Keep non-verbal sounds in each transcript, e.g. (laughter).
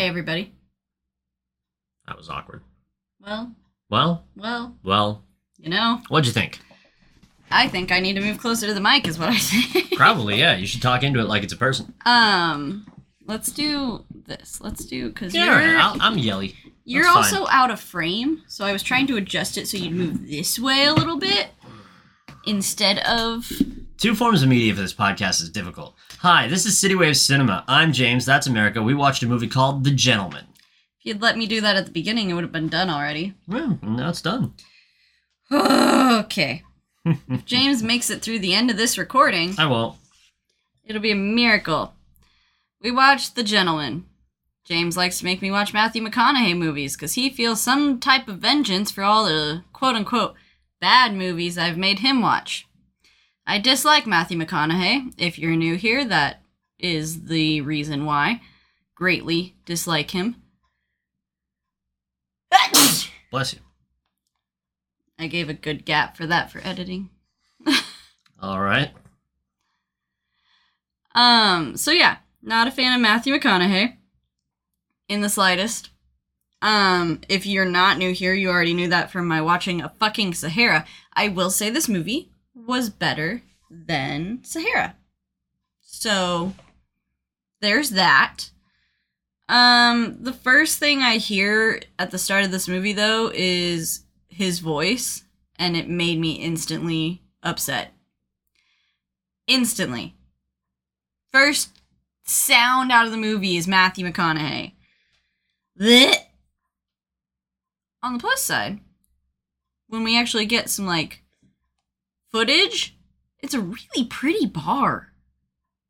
Hi, everybody. That was awkward. Well, Well, well, well, you know, what'd you think? I think I need to move closer to the mic, is what I think. (laughs) Probably, yeah. You should talk into it like it's a person. um, let's do this. Let's do because Yeah, you're all right, I'll, I'm yelly. you're That's also out of frame, so I was trying to adjust it so you'd move this way a little bit instead of. Two forms of media for this podcast is difficult. Hi, this is City Wave Cinema. I'm James. That's America. We watched a movie called The Gentlemen. If you'd let me do that at the beginning, it would have been done already. Well, now it's done. (sighs) okay. if James makes it through the end of this recording, I won't. It'll be a miracle. We watched The Gentlemen. James likes to make me watch Matthew McConaughey movies because he feels some type of vengeance for all the quote unquote bad movies I've made him watch. I dislike Matthew McConaughey. If you're new here, that is the reason why. Greatly dislike him. Bless you. I gave a good gap for that for editing. (laughs) All right. Um, so yeah, not a fan of Matthew McConaughey in the slightest. Um, if you're not new here, you already knew that from my watching a fucking Sahara. I will say this movie was better than Sahara. So there's that. Um, the first thing I hear at the start of this movie though is his voice, and it made me instantly upset. Instantly. First sound out of the movie is Matthew McConaughey. Blech. On the plus side, when we actually get some like footage, it's a really pretty bar.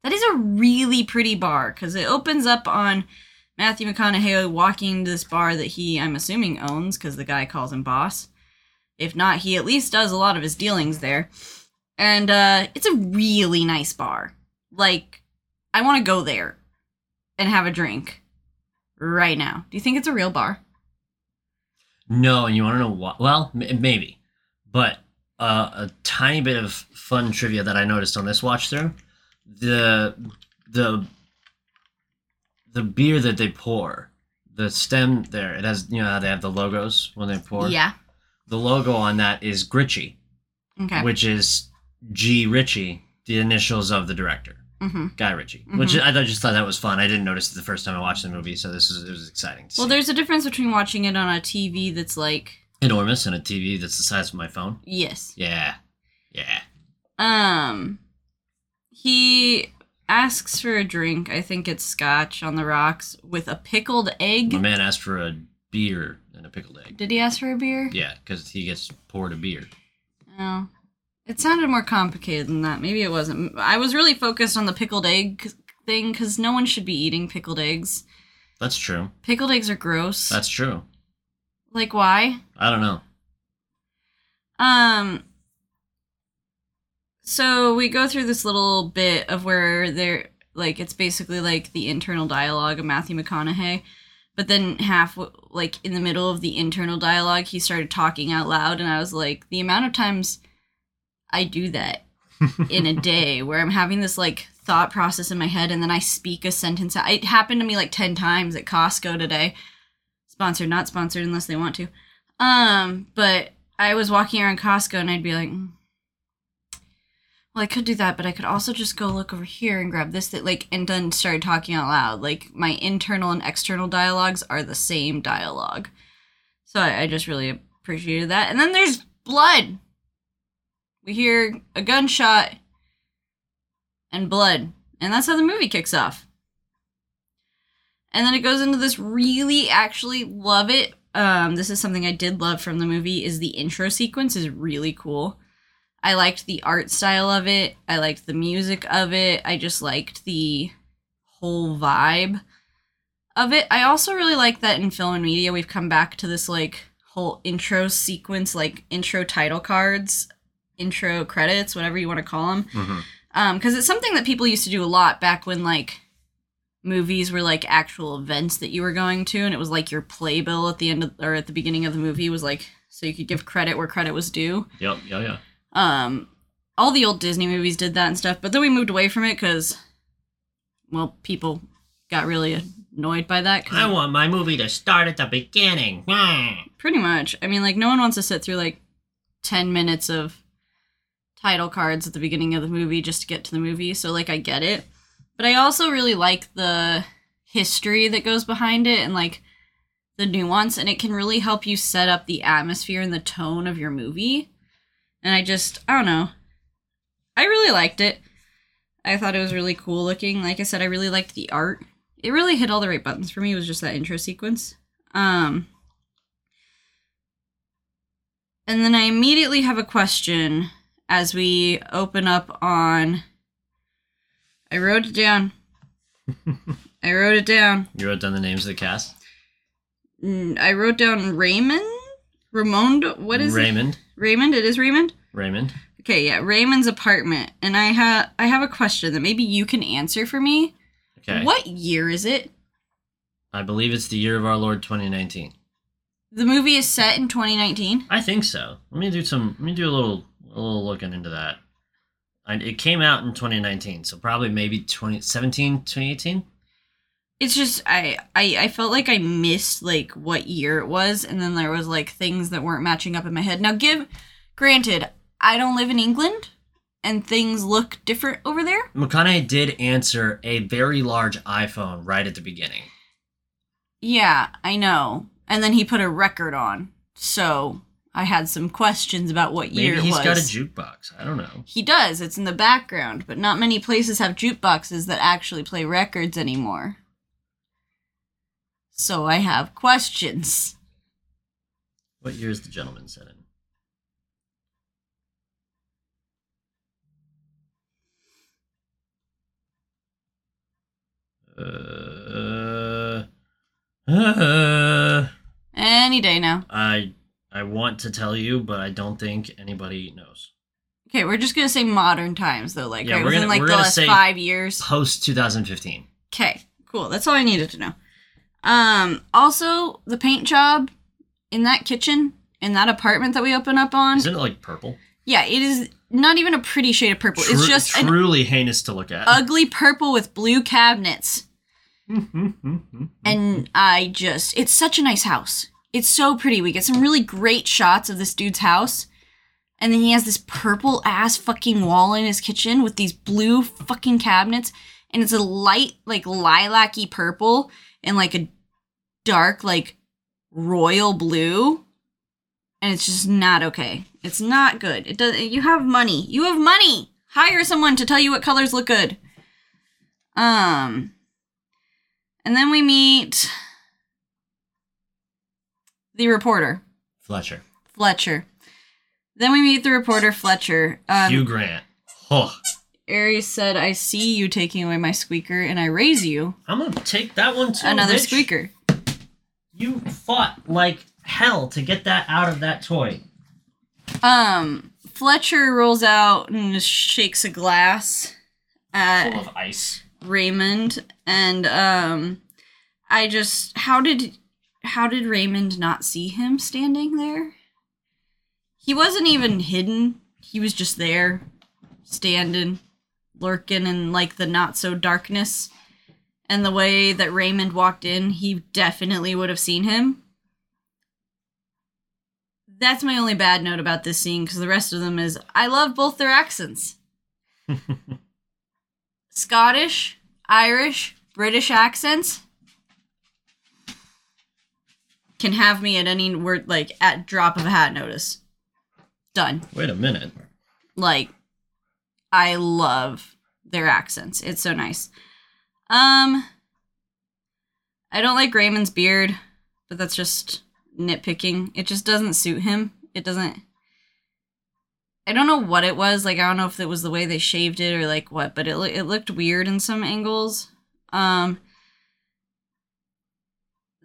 That is a really pretty bar because it opens up on Matthew McConaughey walking to this bar that he, I'm assuming, owns because the guy calls him boss. If not, he at least does a lot of his dealings there. And uh, it's a really nice bar. Like, I want to go there and have a drink right now. Do you think it's a real bar? No, and you want to know what? Well, m- maybe. But uh, a tiny bit of fun trivia that I noticed on this watch through the the the beer that they pour, the stem there, it has you know how they have the logos when they pour. Yeah. The logo on that is Gritchie, Okay. which is G Ritchie, the initials of the director, hmm Guy Ritchie. Which I just thought that was fun. I didn't notice it the first time I watched the movie, so this is it was exciting. To Well, see. there's a difference between watching it on a TV that's like, enormous and a TV that's the size of my phone. yes. Yeah, yeah. Um, he asks for a drink. I think it's scotch on the rocks with a pickled egg. My man asked for a beer and a pickled egg. Did he ask for a beer? Yeah, because he gets poured a beer. Oh. It sounded more complicated than that. Maybe it wasn't. I was really focused on the pickled egg thing because no one should be eating pickled eggs. That's true. Pickled eggs are gross. That's true. Like why? I don't know. Um. So we go through this little bit of where they're like it's basically like the internal dialogue of Matthew McConaughey, but then half like in the middle of the internal dialogue, he started talking out loud, and I was like, the amount of times I do that (laughs) in a day where I'm having this like thought process in my head, and then I speak a sentence. out- It happened to me like ten times at Costco today. Sponsored, not sponsored, unless they want to. Um, but I was walking around Costco and I'd be like, "Mm, well, I could do that, but I could also just go look over here and grab this, that, like, and then started talking out loud. Like, my internal and external dialogues are the same dialogue. So I, I just really appreciated that. And then there's blood. We hear a gunshot and blood. And that's how the movie kicks off. And then it goes into this really actually love it. Um, this is something I did love from the movie is the intro sequence is really cool. I liked the art style of it. I liked the music of it. I just liked the whole vibe of it. I also really like that in film and media we've come back to this like whole intro sequence, like intro title cards, intro credits, whatever you want to call them hmm um because it's something that people used to do a lot back when like movies were like actual events that you were going to and it was like your playbill at the end of or at the beginning of the movie was like so you could give credit where credit was due Yep. Yeah. Yeah. um all the old disney movies did that and stuff but then we moved away from it because well people got really annoyed by that. I want my movie to start at the beginning. (laughs) Pretty much. I mean, like, no one wants to sit through like 10 minutes of title cards at the beginning of the movie just to get to the movie. So, like, I get it. But I also really like the history that goes behind it and, like, the nuance. And it can really help you set up the atmosphere and the tone of your movie. And I just, I don't know. I really liked it. I thought it was really cool looking. Like I said, I really liked the art. It really hit all the right buttons for me. It was just that intro sequence. Um, and then I immediately have a question as we open up on. I wrote it down. (laughs) I wrote it down. You wrote down the names of the cast. I wrote down Raymond. Ramond. What is it? Raymond. Raymond. It is Raymond. Raymond. Okay, yeah, Raymond's apartment, and I have I have a question that maybe you can answer for me. Okay. What year is it? I believe it's the year of our Lord 2019. The movie is set in 2019. I think so. Let me do some. Let me do a little, a little looking into that. I, it came out in 2019, so probably maybe 2017, 2018. It's just I, I I felt like I missed like what year it was, and then there was like things that weren't matching up in my head. Now, give granted, I don't live in England, and things look different over there. McConaughey did answer a very large iPhone right at the beginning. Yeah, I know. And then he put a record on, so I had some questions about what year Maybe it he's was. got a jukebox. I don't know. He does. It's in the background, but not many places have jukeboxes that actually play records anymore. So I have questions. What year is the gentlemen set in? Uh, uh, Any day now. I I want to tell you, but I don't think anybody knows. Okay, we're just gonna say modern times though, like Yeah, right we're within gonna- like we're the last say- five years. Post 2015. Okay, cool. That's all I needed to know. Um, also the paint job in that kitchen in that apartment that we open up on. Isn't it like purple? yeah, it is not even a pretty shade of purple. Tru- it's just truly heinous to look at. ugly purple with blue cabinets. (laughs) and I just it's such a nice house. It's so pretty. We get some really great shots of this dude's house. And then he has this purple ass fucking wall in his kitchen with these blue fucking cabinets. And it's a light, like lilac-y purple and like a dark, like royal blue. And it's just not okay. It's not good. It does you have money. You have money. Hire someone to tell you what colors look good. Um and then we meet the reporter, Fletcher. Fletcher. Then we meet the reporter, Fletcher. Um, Hugh Grant. Oh, Aries said, I see you taking away my squeaker, and I raise you I'm gonna take that one too. another bitch. squeaker. You fought like hell to get that out of that toy. Um, Fletcher rolls out and shakes a glass at Full of ice. Raymond, and um, I just how did how did Raymond not see him standing there? He wasn't even hidden. He was just there, standing, lurking in like the not so darkness. And the way that Raymond walked in, he definitely would have seen him. That's my only bad note about this scene because the rest of them is I love both their accents. (laughs) Scottish, Irish, British accents can have me at any word like at drop of a hat notice. Done. Wait a minute. Like I love their accents. It's so nice. Um I don't like Raymond's beard, but that's just nitpicking. It just doesn't suit him. It doesn't I don't know what it was. Like I don't know if it was the way they shaved it or like what, but it it looked weird in some angles. Um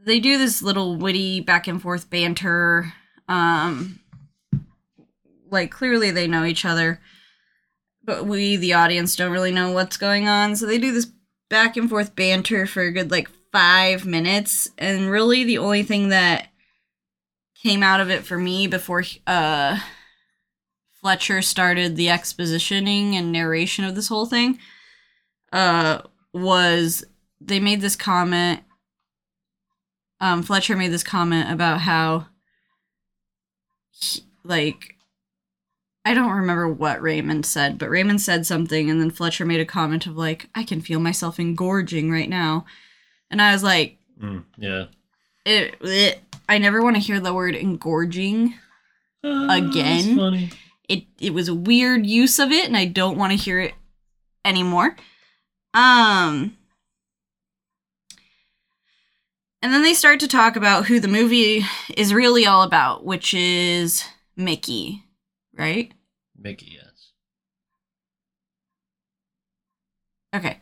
they do this little witty back and forth banter. Um like clearly they know each other, but we the audience don't really know what's going on. So they do this back and forth banter for a good like 5 minutes and really the only thing that came out of it for me before uh Fletcher started the expositioning and narration of this whole thing uh was they made this comment um, Fletcher made this comment about how, he, like, I don't remember what Raymond said, but Raymond said something, and then Fletcher made a comment of like, "I can feel myself engorging right now," and I was like, Mm, yeah. it, it, I never want to hear the word engorging. Uh, Again? It it was a weird use of it, and I don't want to hear it anymore. Um, and then they start to talk about who the movie is really all about, which is Mickey, right? Mickey, yes. Okay.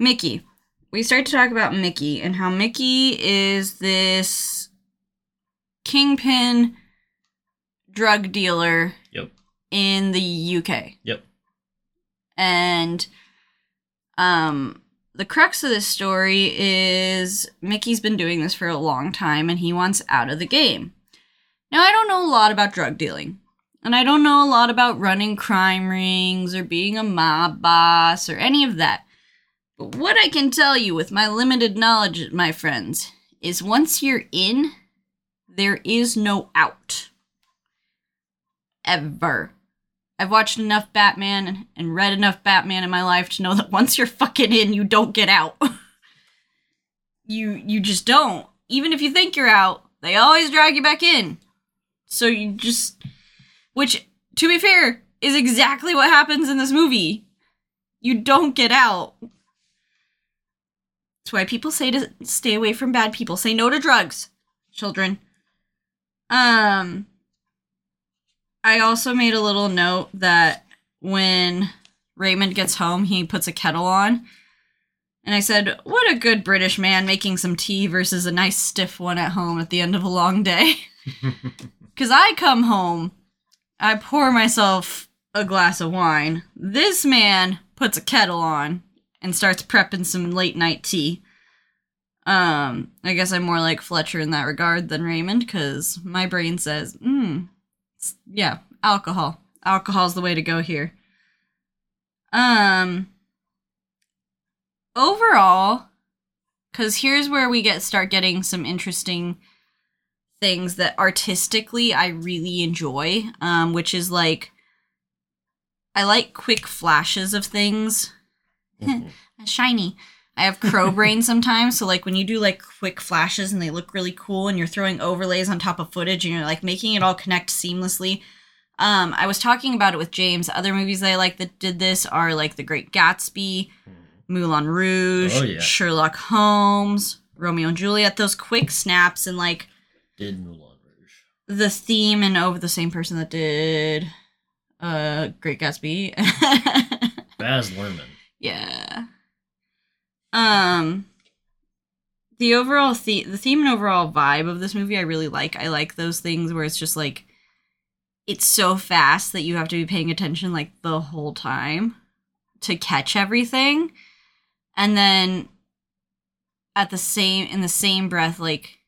Mickey. We start to talk about Mickey and how Mickey is this kingpin drug dealer Yep. in the UK. Yep. And um the crux of this story is Mickey's been doing this for a long time and he wants out of the game. Now I don't know a lot about drug dealing. And I don't know a lot about running crime rings or being a mob boss or any of that. But what I can tell you with my limited knowledge, my friends, is once you're in, there is no out. Ever. I've watched enough Batman and read enough Batman in my life to know that once you're fucking in, you don't get out. (laughs) you you just don't. Even if you think you're out, they always drag you back in. So you just which to be fair is exactly what happens in this movie. You don't get out. That's why people say to stay away from bad people. Say no to drugs, children. Um I also made a little note that when Raymond gets home, he puts a kettle on. And I said, What a good British man making some tea versus a nice stiff one at home at the end of a long day. (laughs) Because I come home, I pour myself a glass of wine. This man puts a kettle on and starts prepping some late night tea. Um, I guess I'm more like Fletcher in that regard than Raymond because my brain says, hmm, yeah, alcohol. Alcohol's the way to go here. Um, overall, because here's where we get start getting some interesting things that artistically I really enjoy, um, which is like I like quick flashes of things. Mhm. (laughs) Shiny. I have crow (laughs) brain sometimes, so like when you do like quick flashes and they look really cool and you're throwing overlays on top of footage and you're like making it all connect seamlessly. Um, I was talking about it with James. Other movies that I like that did this are like The Great Gatsby, Moulin Rouge, Oh, yeah. Sherlock Holmes, Romeo and Juliet. Those quick snaps and like Did Moulin Rouge. the theme and over the same person that did uh Great Gatsby. (laughs) Baz Luhrmann. yeah. Um the overall the the theme and overall vibe of this movie I really like. I like those things where it's just like it's so fast that you have to be paying attention like the whole time to catch everything. And then at the same in the same breath like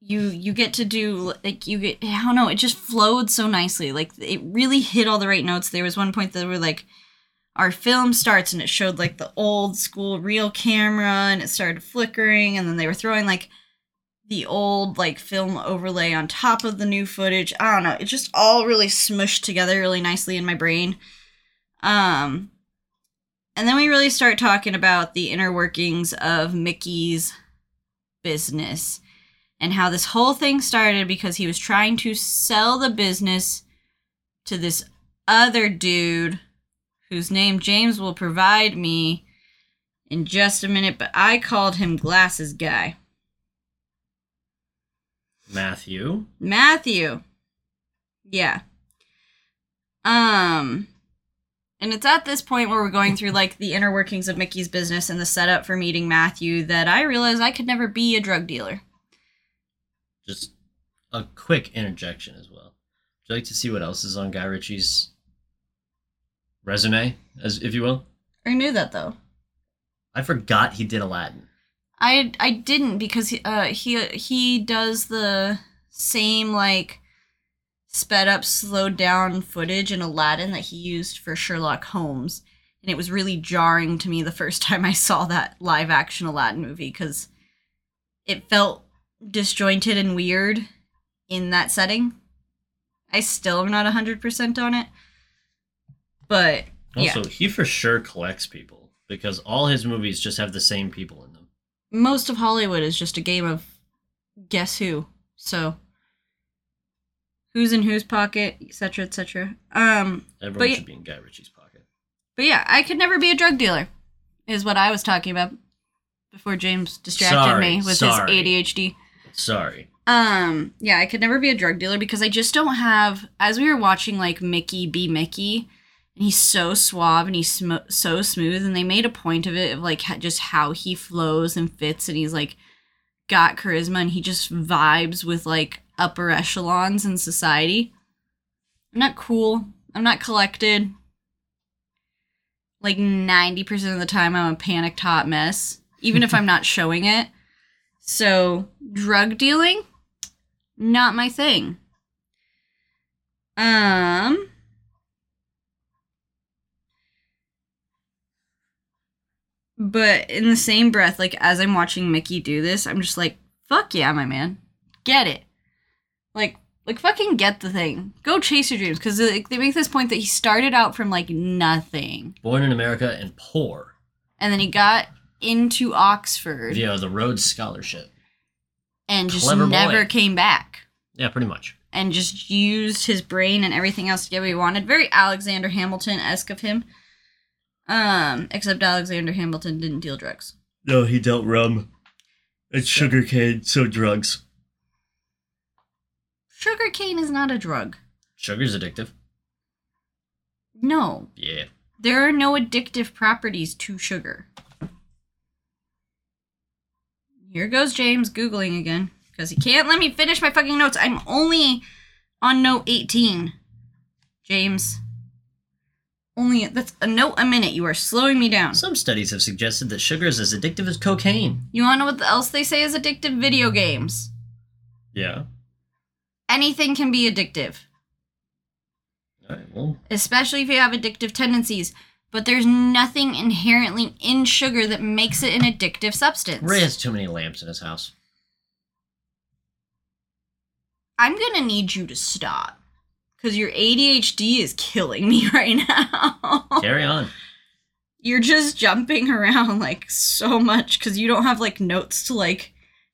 you you get to do like you get I don't know it just flowed so nicely like it really hit all the right notes there was one point that were like our film starts and it showed like the old school real camera and it started flickering and then they were throwing like the old like film overlay on top of the new footage. I don't know. It just all really smushed together really nicely in my brain. Um and then we really start talking about the inner workings of mickey's business and how this whole thing started because he was trying to sell the business to this other dude whose name James will provide me in just a minute, but I called him Glasses Guy. Matthew. Matthew. Yeah. Um and it's at this point where we're going through like the inner workings of Mickey's business and the setup for meeting Matthew that I realized I could never be a drug dealer. Just a quick interjection as well. Would you like to see what else is on Guy Ritchie's resume, as if you will? I knew that though. I forgot he did Aladdin. I I didn't because he uh he he does the same like sped up slowed down footage in Aladdin that he used for Sherlock Holmes and it was really jarring to me the first (laughs) time I saw that live action Aladdin movie cuz it felt disjointed and weird in that setting. I still am not 100% on it. But yeah, Also, he for sure collects people because all his movies just have the same people in them. most of Hollywood is just a game of guess who. So who's in whose pocket, etc., etc. Um Everyone But should be in Guy Ritchie's pocket. But yeah, I could never be a drug dealer, is what I was talking about before James distracted Sorry, me with sorry. his ADHD. Sorry. Um, yeah, I could never be a drug dealer because I just don't have. As we were watching like Mickey be Mickey, and he's so suave and he's sm- so smooth, and they made a point of it of like ha- just how he flows and fits, and he's like got charisma and he just vibes with like upper echelons in society. I'm not cool. I'm not collected. Like 90% of the time, I'm a panicked hot mess, even if I'm not (laughs) showing it. So, drug dealing, not my thing. Um, but in the same breath, like as I'm watching Mickey do this, I'm just like, fuck yeah, my man. Get it. Like, like fucking get the thing. Go chase your dreams. Cause like, they make this point that he started out from like nothing. Born in America and poor And then he got into Oxford Yeah, the Rhodes Scholarship. and just Clever boy. never came back. Yeah, pretty much. and just used his brain and everything else to get what he wanted. Very Alexander Hamilton esque of him. Um, except Alexander Hamilton didn't deal drugs. No, he dealt rum. It's sugar cane so drugs. Sugar cane is not a drug. Sugar's addictive. No, Yeah. there are no addictive properties to sugar. Here goes James Googling again because he can't let me finish my fucking notes. I'm only on note 18. James. Only that's a note a minute. You are slowing me down. Some studies have suggested that sugar is as addictive as cocaine. You want to know what else they say is addictive? Video games. Yeah. Anything can be addictive, All right. Well, especially if you have addictive tendencies. But there's nothing inherently in sugar that makes it an addictive substance. Ray has too many lamps in his house. I'm gonna need you to stop because your ADHD is killing me (laughs) right now. Carry on. You're just jumping around like so much because you don't have like notes to like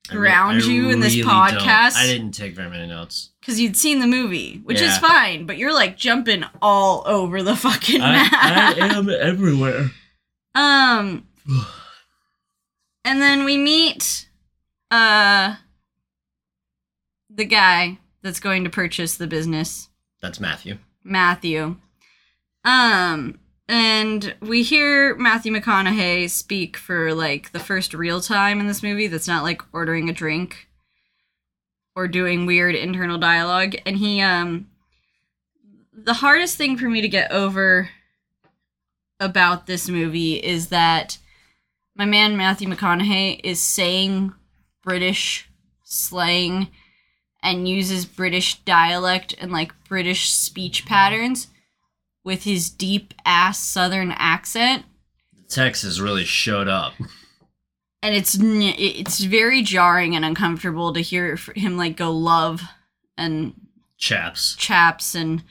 I ground I you in this really don't. podcast. I didn't take very many notes. because you'd seen the movie, which is fine, but you're like jumping all over the fucking map. I am everywhere. (laughs) um, and then we meet uh the guy that's going to purchase the business, That's Matthew. Matthew. Um, and we hear Matthew McConaughey speak for like the first real time in this movie that's not like ordering a drink or doing weird internal dialogue. And he, um, the hardest thing for me to get over about this movie is that my man Matthew McConaughey is saying British slang and uses British dialect and like British speech patterns with his deep ass southern accent Texas really showed up. and it's it's very jarring and uncomfortable to hear him like go love and Chaps. chaps and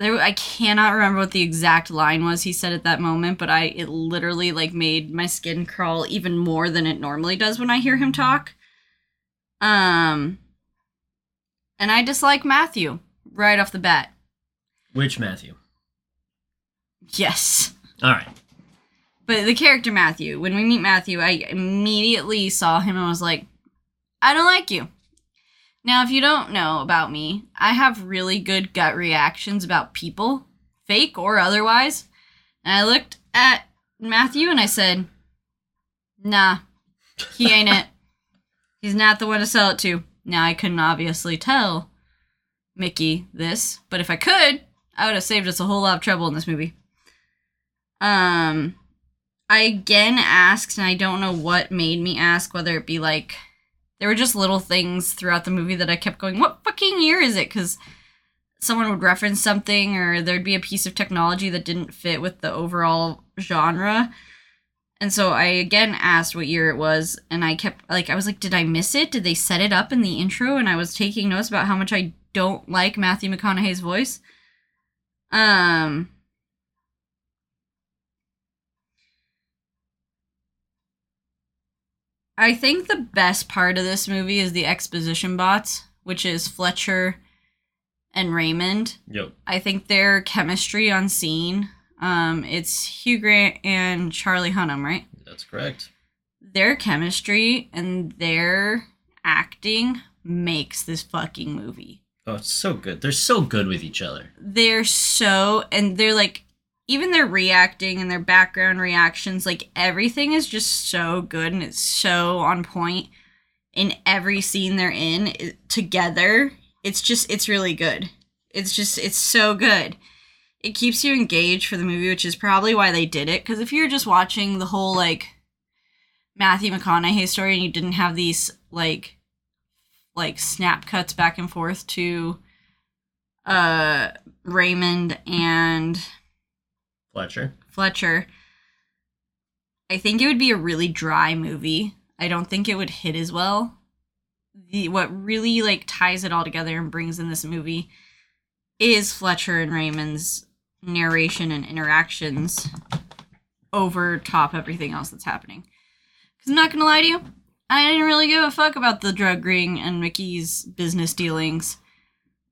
there I cannot remember what the exact line was he said at that moment but I it literally like made my skin crawl even more than it normally does when I hear him talk um and I dislike Matthew right off the bat Which Matthew? yes All right. But the character Matthew, when we meet Matthew, I immediately saw him and was like, I don't like you. Now, if you don't know about me, I have really good gut reactions about people, fake or otherwise. And I looked at Matthew and I said, Nah, he ain't it. (laughs) He's not the one to sell it to. Now, I couldn't obviously tell Mickey this, but if I could, I would have saved us a whole lot of trouble in this movie. Um, I again asked, and I don't know what made me ask, whether it be like there were just little things throughout the movie that I kept going, "What fucking year is it?" Because someone would reference something, or there'd be a piece of technology that didn't fit with the overall genre, And so I again asked what year it was, and I kept like I was like, did I miss it? Did they set it up in the intro? And I was taking notes about how much I don't like Matthew McConaughey's voice. Um I think the best part of this movie is the exposition bots, which is Fletcher and Raymond. Yep. I think their chemistry on scene, um, it's Hugh Grant and Charlie Hunnam, right? That's correct. Their chemistry and their acting makes this fucking movie. Oh, it's so good. They're so good with each other. They're so, and they're like, even their reacting and their background reactions, like everything is just so good and it's so on point in every scene they're in it- together. It's just, it's really good. It's just, it's so good. It keeps you engaged for the movie, which is probably why they did it. Because if you're just watching the whole like Matthew McConaughey story and you didn't have these like like snap cuts back and forth to uh Raymond and Fletcher. Fletcher, I think it would be a really dry movie. I don't think it would hit as well. The what really like ties it all together and brings in this movie is Fletcher and Raymond's narration and interactions over top everything else that's happening. Cause I'm not gonna lie to you, I didn't really give a fuck about the drug ring and Mickey's business dealings.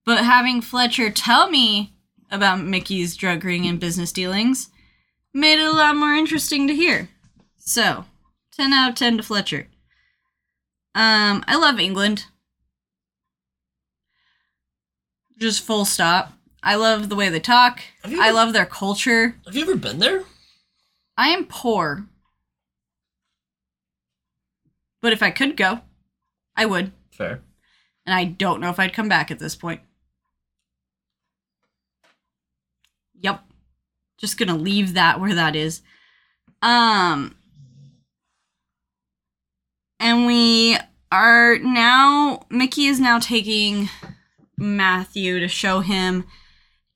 But having Fletcher tell me about Mickey's drug ring and business dealings made it a lot more interesting to hear. So, 10 out of 10 to Fletcher. Um, I love England. Just full stop. I love the way they talk. I ever- love their culture. Have you ever been there? I am poor. But if I could go, I would. Fair. And I don't know if I'd come back at this point. Yep. Just gonna leave that where that is. Um and we are now Mickey is now taking Matthew to show him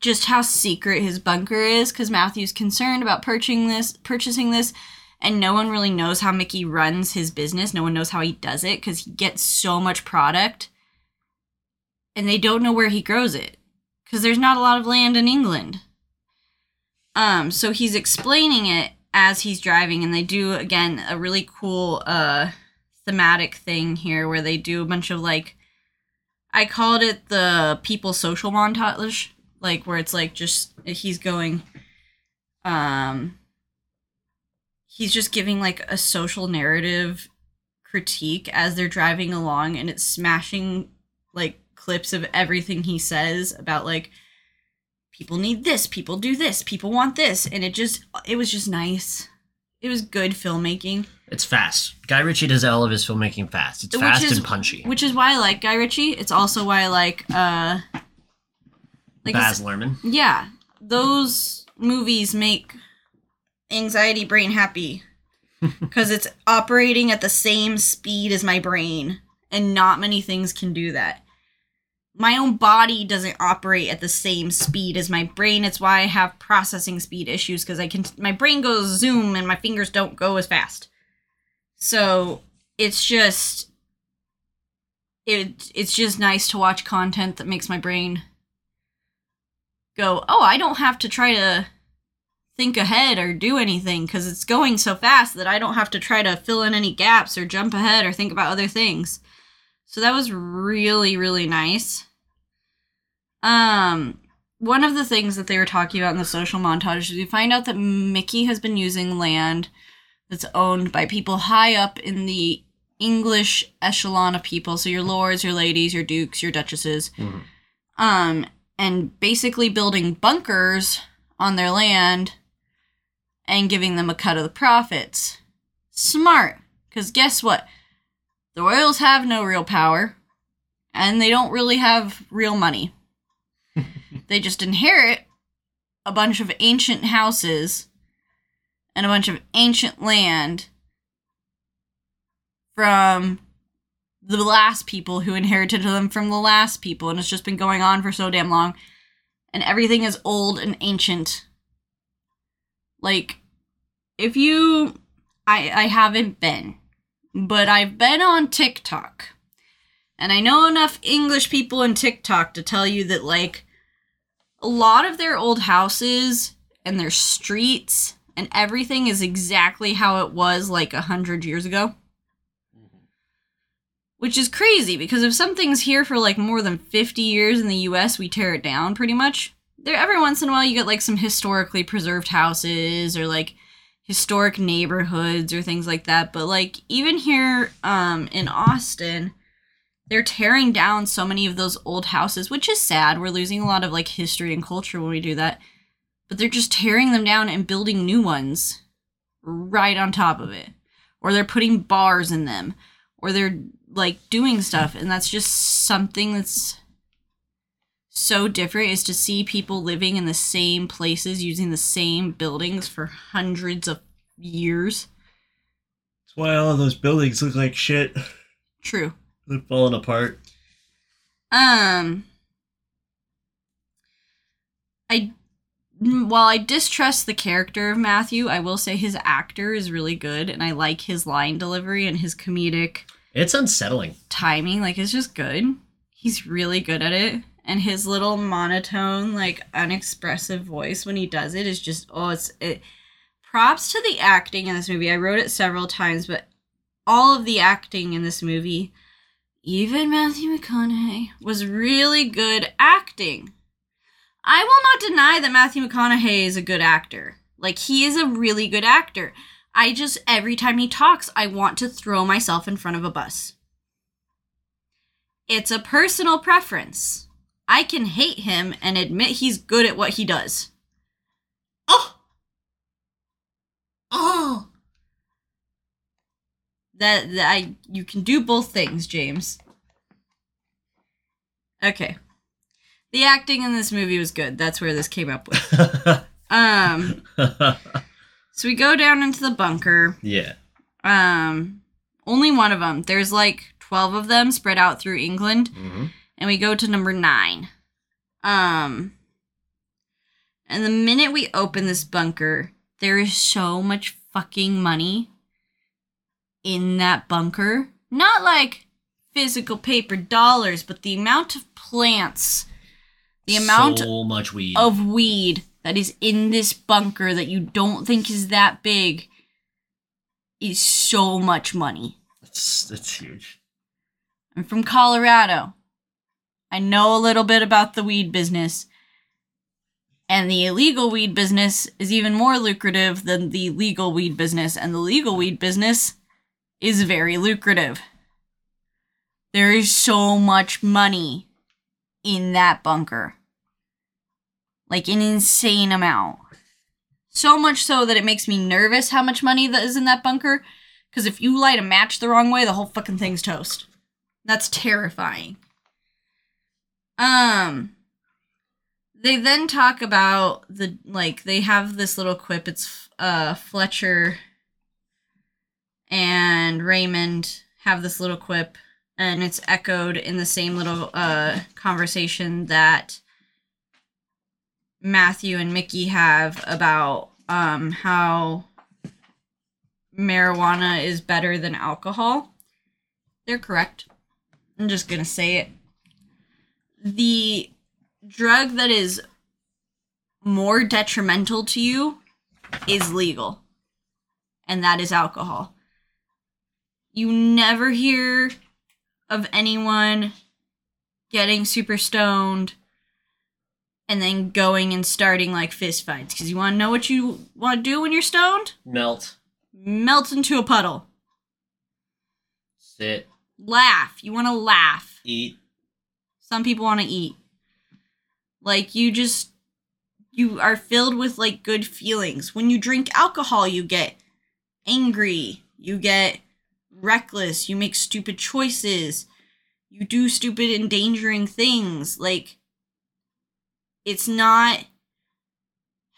just how secret his bunker is cuz Matthew's concerned about purchasing this purchasing this and no one really knows how Mickey runs his business. No one knows how he does it cuz he gets so much product and they don't know where he grows it cuz there's not a lot of land in England. Um so he's explaining it as he's driving and they do again a really cool uh thematic thing here where they do a bunch of like I called it the people social montage like where it's like just he's going um he's just giving like a social narrative critique as they're driving along and it's smashing like clips of everything he says about like people need this people do this people want this and it just it was just nice it was good filmmaking It's fast. Guy Ritchie does all of his filmmaking fast. It's Which fast is- and punchy. which is why i like guy ritchie it's also why i like uh like Baz Luhrmann. yeah. Those movies make anxiety brain happy (laughs) because it's operating at the same speed as my brain and not many things can do that. My own body doesn't operate at the same speed as my brain. It's why i have processing speed issues because i can my brain goes zoom and my fingers don't go as fast. So it's just it it's just nice to watch content that makes my brain go, oh, I don't have to try to think ahead or do anything because it's going so fast that I don't have to try to fill in any gaps or jump ahead or think about other things. So that was really, really nice. Um, one of the things that they were talking about in the social montage is we find out that Mickey has been using land that's owned by people high up in the English echelon of people. So your lords, your ladies, your dukes, your duchesses. Mhm. Um, and basically building bunkers on their land and giving them a cut of the profits. Smart. Because guess what? The royals have no real power, and they don't really have real money. (laughs) they just inherit a bunch of ancient houses and a bunch of ancient land from the last people who inherited them from the last people, and it's just been going on for so damn long. And everything is old and ancient. Like, if you I I haven't been, but I've been on TikTok. And I know enough English people in TikTok to tell you that like a lot of their old houses and their streets and everything is exactly how it was like a hundred years ago. Which is crazy because if something's here for like more than 50 years in the US, we tear it down pretty much. There every once in a while you get like some historically preserved houses or like historic neighborhoods or things like that, but like even here um in Austin, they're tearing down so many of those old houses, which is sad. We're losing a lot of like history and culture when we do that. But they're just tearing them down and building new ones right on top of it. Or they're putting bars in them. Or they're like doing stuff and that's just something that's so different is to see people living in the same places using the same buildings for hundreds of years. That's why all of those buildings look like shit. True. (laughs) They're falling apart. Um I while I distrust the character of Matthew, I will say his actor is really good and I like his line delivery and his comedic It's unsettling. timing. Like it's just good. He's really good at it. And his little monotone, like unexpressive voice when he does it is just oh it's it props to the acting in this movie. I wrote it several times, but all of the acting in this movie, even Matthew McConaughey, was really good acting. I will not deny that Matthew McConaughey is a good actor. Like he is a really good actor. I just every time he talks, I want to throw myself in front of a bus. It's a personal preference. I can hate him and admit he's good at what he does. Oh. Oh. That, that I you can do both things, James. Okay. The acting in this movie was good. That's where this came up with. (laughs) Um (laughs) so we go down into the bunker. yeah. Um, only one of them. There's like 12 of them spread out through England, hmm and we go to number nine. Um, and the minute we open this bunker, there is so much fucking money in that bunker. Not like physical paper dollars, but the amount of plants, the amount so much weed. of weed that is in this bunker that you don't think is that big is so much money. That's, that's huge. I'm from Colorado. I know a little bit about the weed business. And the illegal weed business is even more lucrative than the legal weed business, and the legal weed business is very lucrative. There is so much money in that bunker. Like an insane amount. So much so that it makes me nervous how much money that is in that bunker. Because if you light a match the wrong way, the whole fucking thing's toast. That's terrifying. Um they then talk about the like they have this little quip it's uh Fletcher and Raymond have this little quip and it's echoed in the same little uh conversation that Matthew and Mickey have about um how marijuana is better than alcohol. They're correct. I'm just going to say it. The drug that is more detrimental to you is legal, and that is alcohol. You never hear of anyone getting super stoned and then going and starting like fist fights because you want to know what you want to do when you're stoned? Melt. Melt into a puddle. Sit. Laugh. You want to laugh. Eat. Some people want to eat. Like you just you are filled with like good feelings. When you drink alcohol, you get angry, you get reckless, you make stupid choices, you do stupid endangering things. Like it's not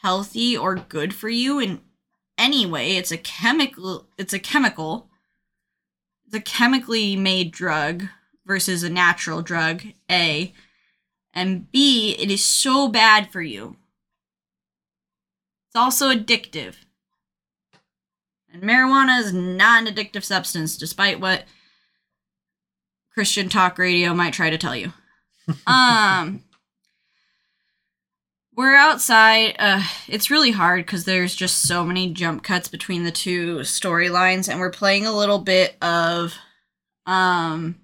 healthy or good for you in any way. It's a chemical it's a chemical. It's a chemically made drug versus a natural drug, A. And B, it is so bad for you. It's also addictive. And marijuana is not an addictive substance, despite what Christian talk radio might try to tell you. (laughs) um, we're outside. Uh, it's really hard because there's just so many jump cuts between the two storylines, and we're playing a little bit of um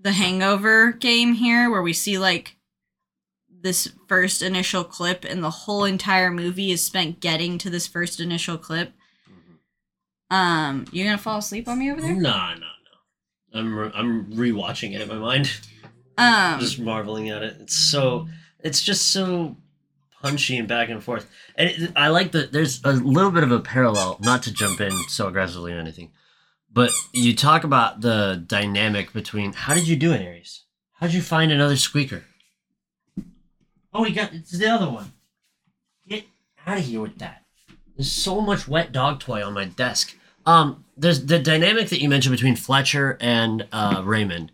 the Hangover game here, where we see like this first initial clip, and the whole entire movie is spent getting to this first initial clip. Um, you gonna fall asleep on me over there? Nah, nah, no. I'm re- I'm rewatching it in my mind, Um, just marveling at it. It's so it's just so punchy and back and forth. And it, I like that. There's a little bit of a parallel, not to jump in so aggressively or anything, but you talk about the dynamic between. How did you do it, Aries? How did you find another squeaker? Oh, we got it's the other one. Get out of here with that. There's so much wet dog toy on my desk. Um, there's the dynamic that you mentioned between Fletcher and uh, Raymond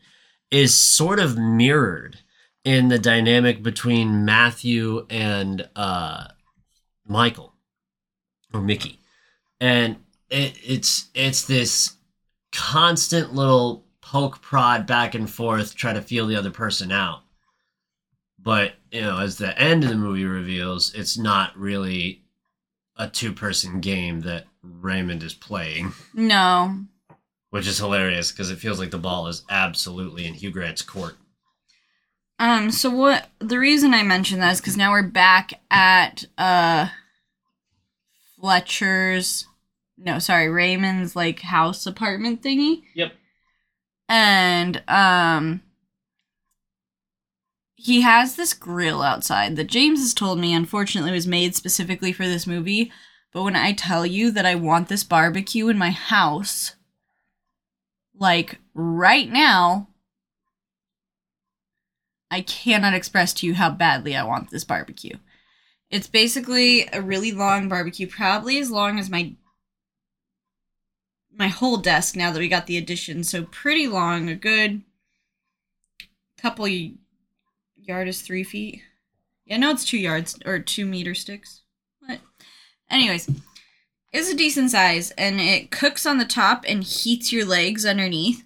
is sort of mirrored in the dynamic between Matthew and uh, Michael or Mickey, and it, it's it's this constant little poke prod back and forth, try to feel the other person out. But you know, as the end of the movie reveals, it's not really a two-person game that Raymond is playing, (laughs) no. which is hilarious because it feels like the ball is absolutely in Hugh Grant's court. Um, so what the reason I mentioned that is because now we're back at uh Fletcher's no, sorry, Raymond's like house apartment thingy. Yep. And um he has this grill outside that James has told me unfortunately was made specifically for this movie. But when I tell you that I want this barbecue in my house, like right now, I cannot express to you how badly I want this barbecue. It's basically a really long barbecue, probably as long as my my whole desk now that we got the addition. So pretty long, a good couple yard is three feet. Yeah, no, it's two yards or two meter sticks. But Anyways, it's a decent size and it cooks on the top and heats your legs underneath.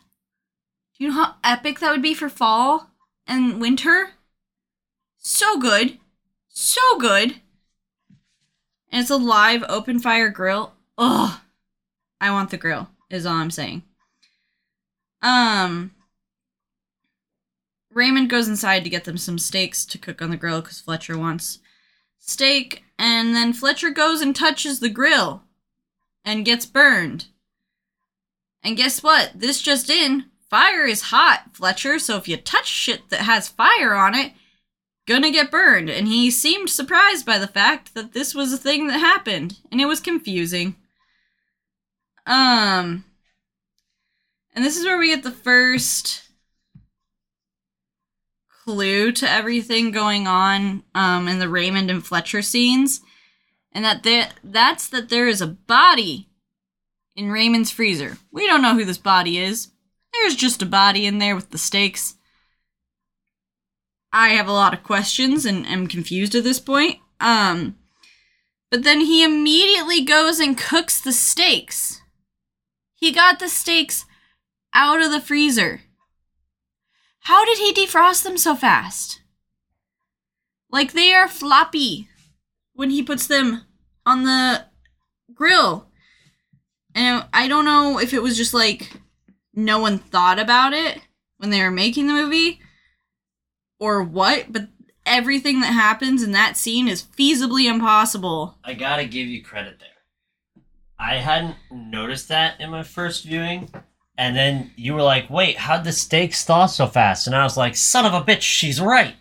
Do you know how epic that would be for fall and winter? So good. So good. And it's a live open fire grill. Ugh. I want the grill, is all I'm saying. Um Raymond goes inside to get them some steaks to cook on the grill because Fletcher wants steak, and then Fletcher goes and touches the grill and gets burned. And guess what? This just in fire is hot, Fletcher, so if you touch shit that has fire on it, gonna get burned. And he seemed surprised by the fact that this was a thing that happened, and it was confusing. Um, and this is where we get the first clue to everything going on um, in the Raymond and Fletcher scenes, and that there, that's that there is a body in Raymond's freezer. We don't know who this body is. There's just a body in there with the steaks. I have a lot of questions and am confused at this point. Um, but then he immediately goes and cooks the steaks. He got the steaks out of the freezer. How did he defrost them so fast? Like they are floppy when he puts them on the grill. And I don't know if it was just like no one thought about it when they were making the movie or what, but everything that happens in that scene is feasibly impossible. I gotta give you credit there. I hadn't noticed that in my first viewing, and then you were like, "Wait, how'd the steaks thaw so fast?" And I was like, "Son of a bitch, she's right.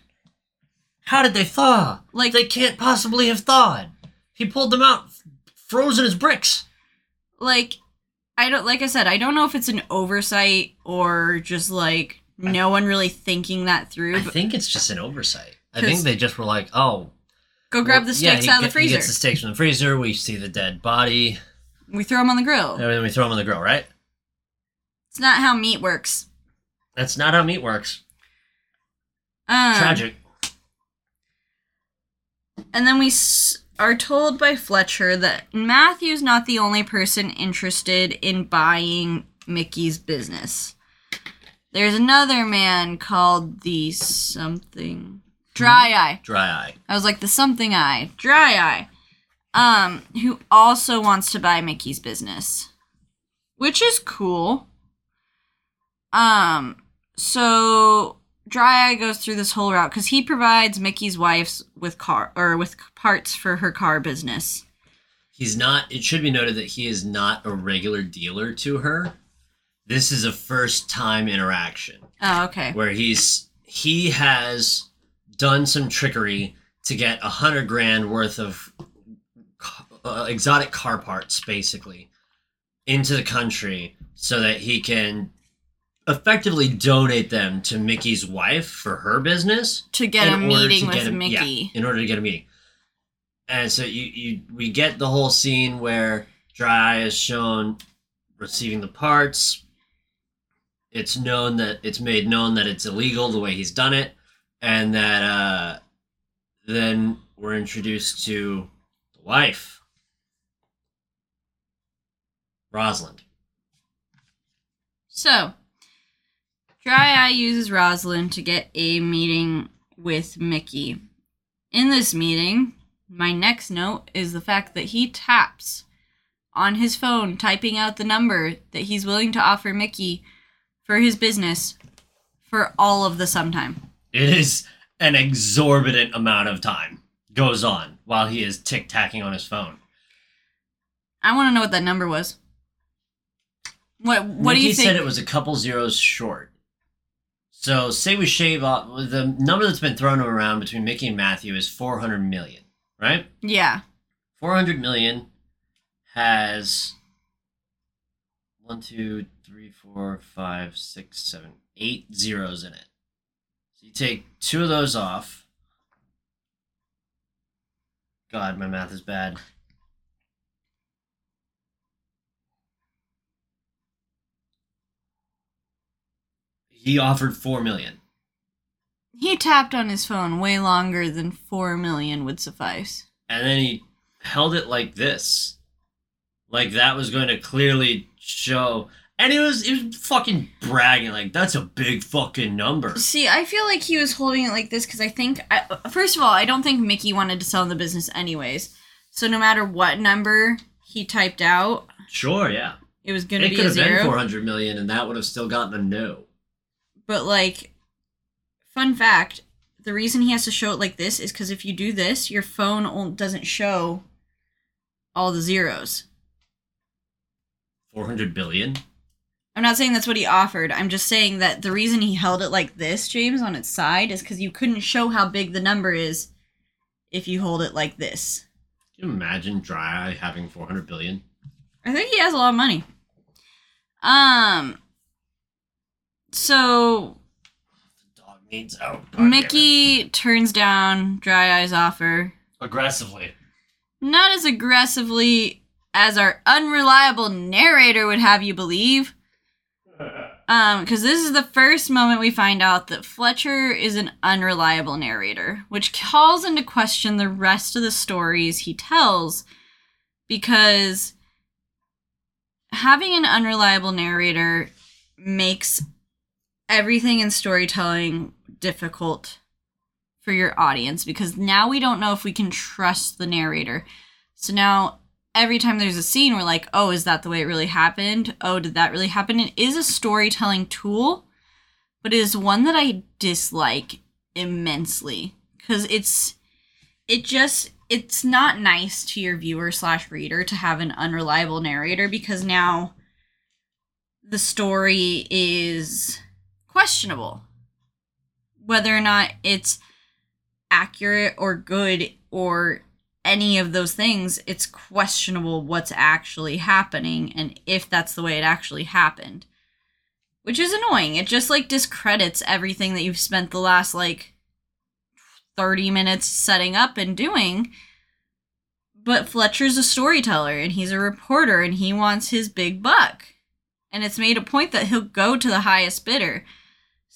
How did they thaw? Like- they can't possibly have thawed. He pulled them out, frozen as bricks." like I don't like I said, I don't know if it's an oversight or just like no one really thinking that through. I But think it's just an oversight. I think they just were like, "Oh, go grab well, the steaks he out of the get- He freezer. gets the steaks from the freezer. We see the dead body, we throw them on the grill. and then we throw them on the grill. Right? It's not how meat works. That's not how meat works. Um, Tragic. And then we s- are told by Fletcher that Matthew's not the only person interested in buying Mickey's business. There's another man called the something Dry Eye. Dry eye. I was like the something eye, Dry Eye, um, who also wants to buy Mickey's business, which is cool. Um, so Dry Eye goes through this whole route because he provides Mickey's wife with car or with parts for her car business. He's not. It should be noted that he is not a regular dealer to her. This is a first time interaction Oh, okay. where he's he has done some trickery to get a hundred grand worth of uh, exotic car parts, basically, into the country so that he can effectively donate them to Mickey's wife for her business To get a meeting with a- yeah, Mickey. in order to get a meeting. And so you, you we get the whole scene where Dry is shown receiving the parts. It's known that it's made known that it's illegal the way he's done it, and that uh, then we're introduced to the wife, Rosalind. So, Dry Eye uses Rosalind to get a meeting with Mickey. In this meeting, my next note is the fact that he taps on his phone, typing out the number that he's willing to offer Mickey for his business for all of the sometime. It is an exorbitant amount of time goes on while he is tick tacking on his phone. I want to know what that number was. What What do Mickey you think? said it was a couple zeros short. So say we shave off the number that's been thrown around between Mickey and Matthew is 400 million, right? yeah. 400 million has one, two, three, four, five, six, seven, eight zeros in it. So you take two of those off. God, my math is bad. He offered four million. He tapped on his phone way longer than 4 million would suffice. and then he held it like this like that was going to clearly show and he was he was fucking bragging like that's a big fucking number See, I feel like he was holding it like this because I think, I, first of all, I don't think Mickey wanted to sell the business anyways. So no matter what number he typed out, sure yeah it was going to it be could have been zero. 400 million and that would have still gotten a no But like, fun fact: the reason he has to show it like this is because if you do this, your phone doesn't show all the zeros. 400 billion I'm not saying that's what he offered. I'm just saying that the reason he held it like this, James, on its side, is because you couldn't show how big the number is if you hold it like this. can you imagine dry eye having 400 billion I think he has a lot of money. Um. So dog needs out God. Mickey turns down Dry Eye's offer, aggressively not as aggressively as our unreliable narrator would have you believe. (laughs) Um, because this is the first moment we find out that Fletcher is an unreliable narrator, which calls into question the rest of the stories he tells. Because having an unreliable narrator makes everything in storytelling difficult for your audience because now we don't know if we can trust the narrator. So now every time there's a scene, we're like, oh, is that the way it really happened? Oh, did that really happen? It is a storytelling tool, but it is one that I dislike immensely because it's it just it's not nice to your viewer slash reader to have an unreliable narrator because now the story is questionable whether or not it's accurate or good or any of those things, it's questionable what's actually happening and if that's the way it actually happened. Which is annoying. It just like discredits everything that you've spent the last like 30 minutes setting up and doing. But Fletcher's a storyteller and he's a reporter and he wants his big buck. And it's made a point that he'll go to the highest bidder.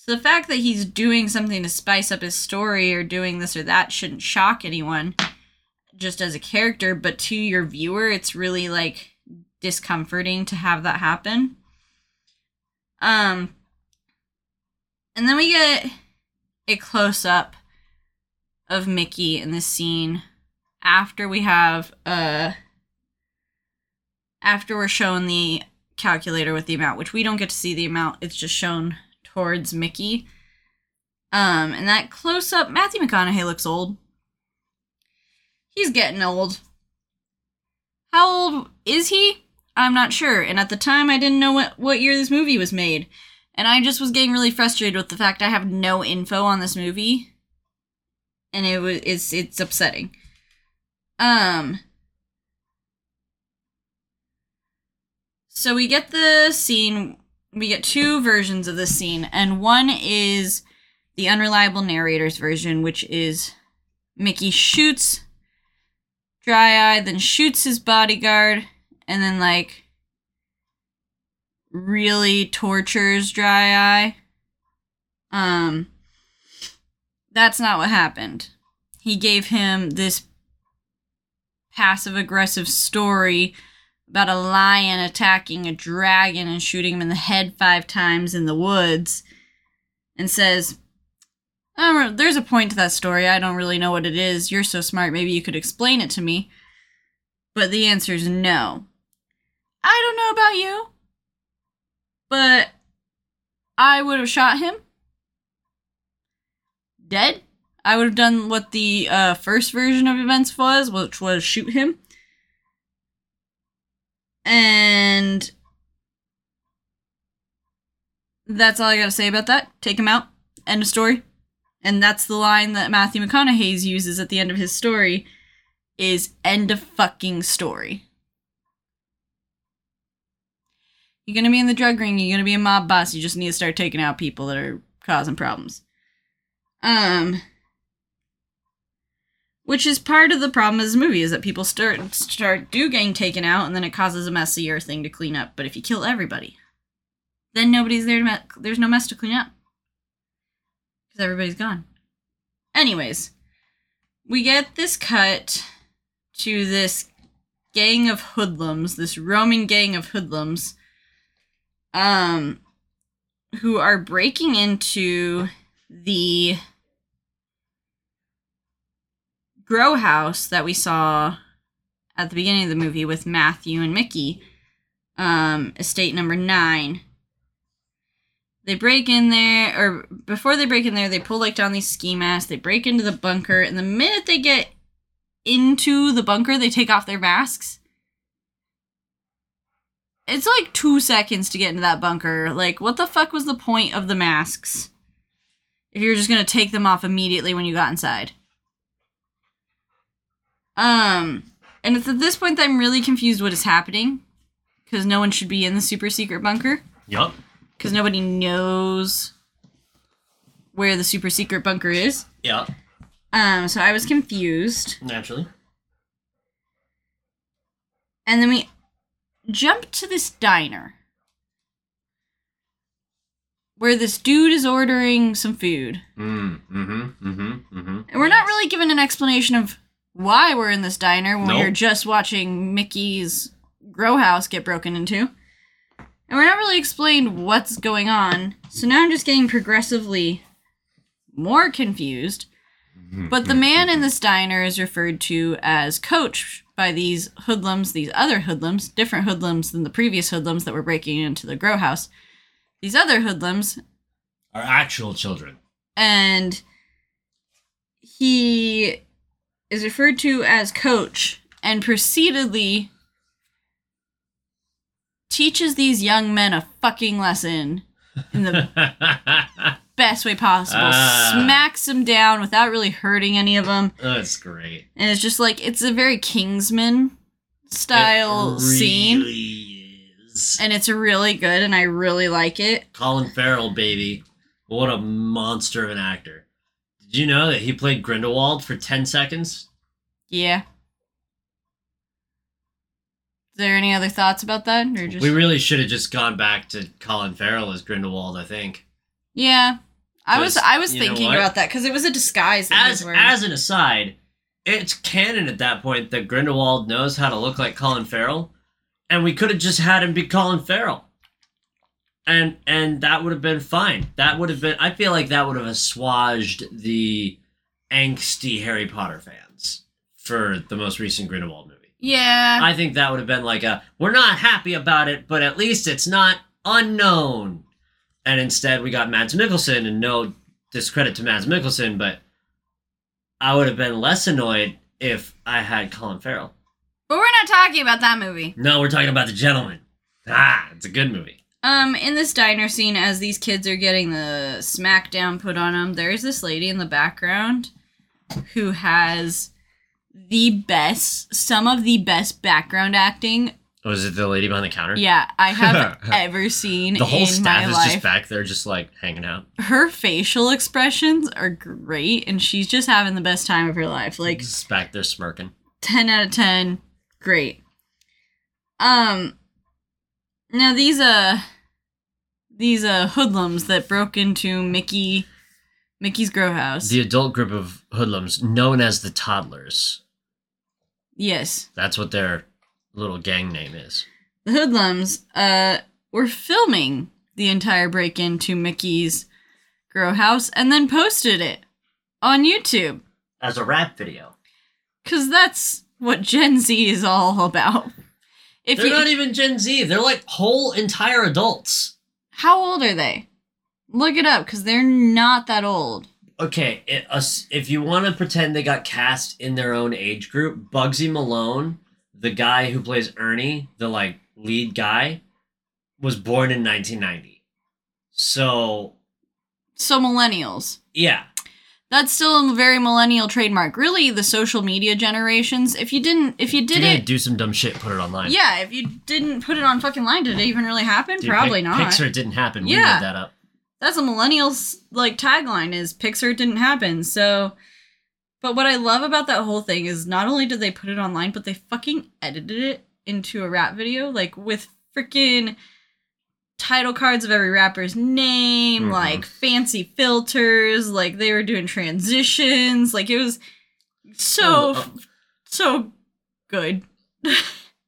So the fact that he's doing something to spice up his story or doing this or that shouldn't shock anyone. just as a character, but to your viewer, it's really like discomforting to have that happen. Um, and then we get a close up of Mickey in this scene after we have uh after we're shown the calculator with the amount, which we don't get to see the amount, it's just shown towards Mickey. Um, and that close up, Matthew McConaughey looks old. He's getting old. How old is he? I'm not sure. And at the time, I didn't know what, what year this movie was made. And I just was getting really frustrated with the fact I have no info on this movie. And it was it's it's upsetting. Um So we get the scene we get two versions of this scene, and one is the unreliable narrator's version, which is Mickey shoots Dry Eye, then shoots his bodyguard, and then like really tortures Dry Eye. Um, that's not what happened. He gave him this passive aggressive story about a lion attacking a dragon and shooting him in the head five times in the woods and says, re- There's a point to that story. I don't really know what it is. You're so smart. Maybe you could explain it to me. But the answer is no. I don't know about you, but I would have shot him dead. I would have done what the uh, first version of events was, which was shoot him. And that's all I gotta say about that. Take him out. End of story. And that's the line that Matthew McConaughey uses at the end of his story is end of fucking story. You're gonna be in the drug ring, you're gonna be a mob boss, you just need to start taking out people that are causing problems. Um which is part of the problem of this movie is that people start start do getting taken out and then it causes a messier thing to clean up. But if you kill everybody, then nobody's there to me- there's no mess to clean up. Because everybody's gone. Anyways, we get this cut to this gang of hoodlums, this roaming gang of hoodlums, um, who are breaking into the grow house that we saw at the beginning of the movie with Matthew and Mickey, um, estate number nine. They break in there, or before they break in there, they pull like down these ski masks. They break into the bunker, and the minute they get into the bunker, they take off their masks. It's like two seconds to get into that bunker. Like, what the fuck was the point of the masks? If you're just gonna take them off immediately when you got inside. Um, and it's at this point that I'm really confused what is happening. Because no one should be in the super secret bunker. Yup. Because nobody knows where the super secret bunker is. Yeah. Um, so I was confused. Naturally. And then we jump to this diner. Where this dude is ordering some food. Mm. Mm-hmm. Mm-hmm. Mm-hmm. And we're not really given an explanation of why we're in this diner when Nope. we're just watching Mickey's grow house get broken into. And we're not really explained what's going on. So now I'm just getting progressively more confused. Mm-hmm. But the man in this diner is referred to as Coach by these hoodlums, these other hoodlums, different hoodlums than the previous hoodlums that were breaking into the grow house. These other hoodlums are actual children. and he is referred to as coach and proceededly teaches these young men a fucking lesson in the (laughs) best way possible Ah. smacks them down without really hurting any of them That's great. and it's just like it's a very kingsman style It scene really is. and it's really good and i really like it Colin Farrell, baby. What a monster of an actor. Did you know that he played Grindelwald for 10 seconds? yeah is there any other thoughts about that or just We really should have just gone back to Colin Farrell as Grindelwald, I think. Yeah, I was I was thinking about that because it was a disguise. As as an aside, it's canon at that point that Grindelwald knows how to look like Colin Farrell, and we could have just had him be Colin Farrell. And and that would have been fine. That would have been I feel like that would have assuaged the angsty Harry Potter fans for the most recent Grindelwald movie. Yeah. I think that would have been like a we're not happy about it, but at least it's not unknown. And instead we got Mads Mikkelsen and no discredit to Mads Mikkelsen, but I would have been less annoyed if I had Colin Farrell. but we're not talking about that movie. No, we're talking about the Gentlemen. Ah, it's a good movie. Um, in this diner scene, as these kids are getting the smackdown put on them, there's this lady in the background who has the best, some of the best background acting. Was it the lady behind the counter? Yeah, I have (laughs) ever seen The whole in staff is life. just back there, just like hanging out. Her facial expressions are great, and she's just having the best time of her life. Like Just back there smirking. 10 out of 10 great um now these uh these uh hoodlums that broke into mickey mickey's grow house The adult group of hoodlums, known as the toddlers. yes That's what their little gang name is. the hoodlums uh were filming the entire break into mickey's grow house and then posted it on youtube As a rap video. because that's what gen z is all about if They're you not even Gen Z. They're like whole entire adults. How old are they? Look it up because they're not that old. Okay, it, us- if you want to pretend they got cast in their own age group, Bugzy Malone, the guy who plays Ernie, the like lead guy, was born in 1990. So So millennials. yeah, That's still a very millennial trademark. Really, the social media generations. If you didn't, if you did it, do some dumb shit, put it online. yeah. If you didn't put it on fucking line, did it even really happen? Dude, Probably not. Pixar didn't happen. We Yeah. made that up. That's a millennials like tagline is Pixar didn't happen. So, but what I love about that whole thing is not only did they put it online, but they fucking edited it into a rap video, like with freaking title cards of every rapper's name, Mhm. like fancy filters, like they were doing transitions, like it was so Oh, so good. (laughs)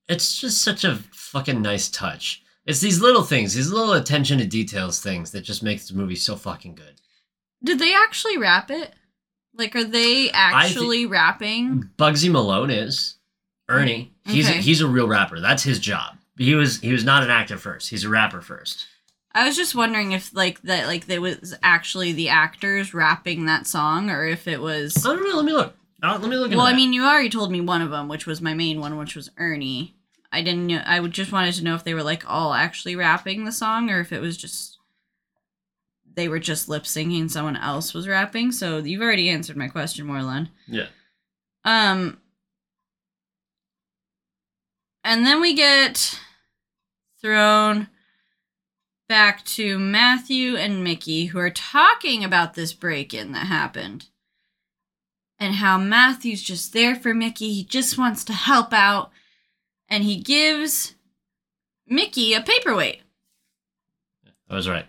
It's just such a fucking nice touch. It's these little things, these little attention to details things that just makes the movie so fucking good. Did they actually rap it? Like, are they actually rapping? Bugzy Malone is Ernie. He's Okay. he's a real rapper. That's his job. He was he was not an actor first. He's a rapper first. I was just wondering if like that like they was actually the actors rapping that song or if it was I don't know. Let me look. Uh, let me look. into Well, I that. mean, you already told me one of them, which was my main one, which was Ernie. I didn't know I would just wanted to know if they were like all actually rapping the song or if it was just they were just lip syncing someone else was rapping. So you've already answered my question, Moreland. yeah. Um and then we get thrown back to Matthew and Mickey who are talking about this break-in that happened. And how Matthew's just there for Mickey. He just wants to help out and he gives Mickey a paperweight. I was right.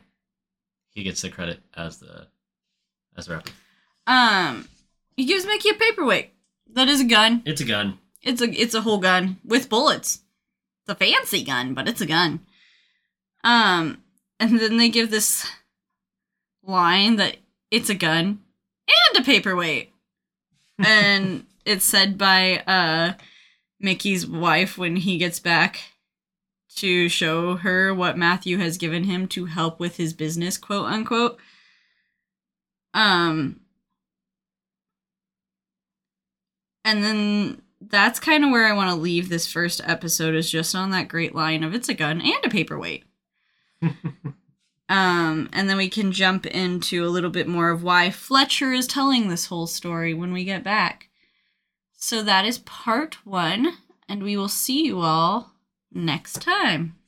He gets the credit as the as the rapper. Um he gives Mickey a paperweight. That is a gun. It's a gun. It's a it's a whole gun with bullets. A fancy gun, but it's a gun. Um, and then they give this line that it's a gun and a paperweight, (laughs) and it's said by uh Mickey's wife when he gets back to show her what Matthew has given him to help with his business, quote unquote. Um, and then that's kind of where I want to leave this first episode is just on that great line of it's a gun and a paperweight. (laughs) um, and then we can jump into a little bit more of why Fletcher is telling this whole story when we get back. So that is part one, and we will see you all next time.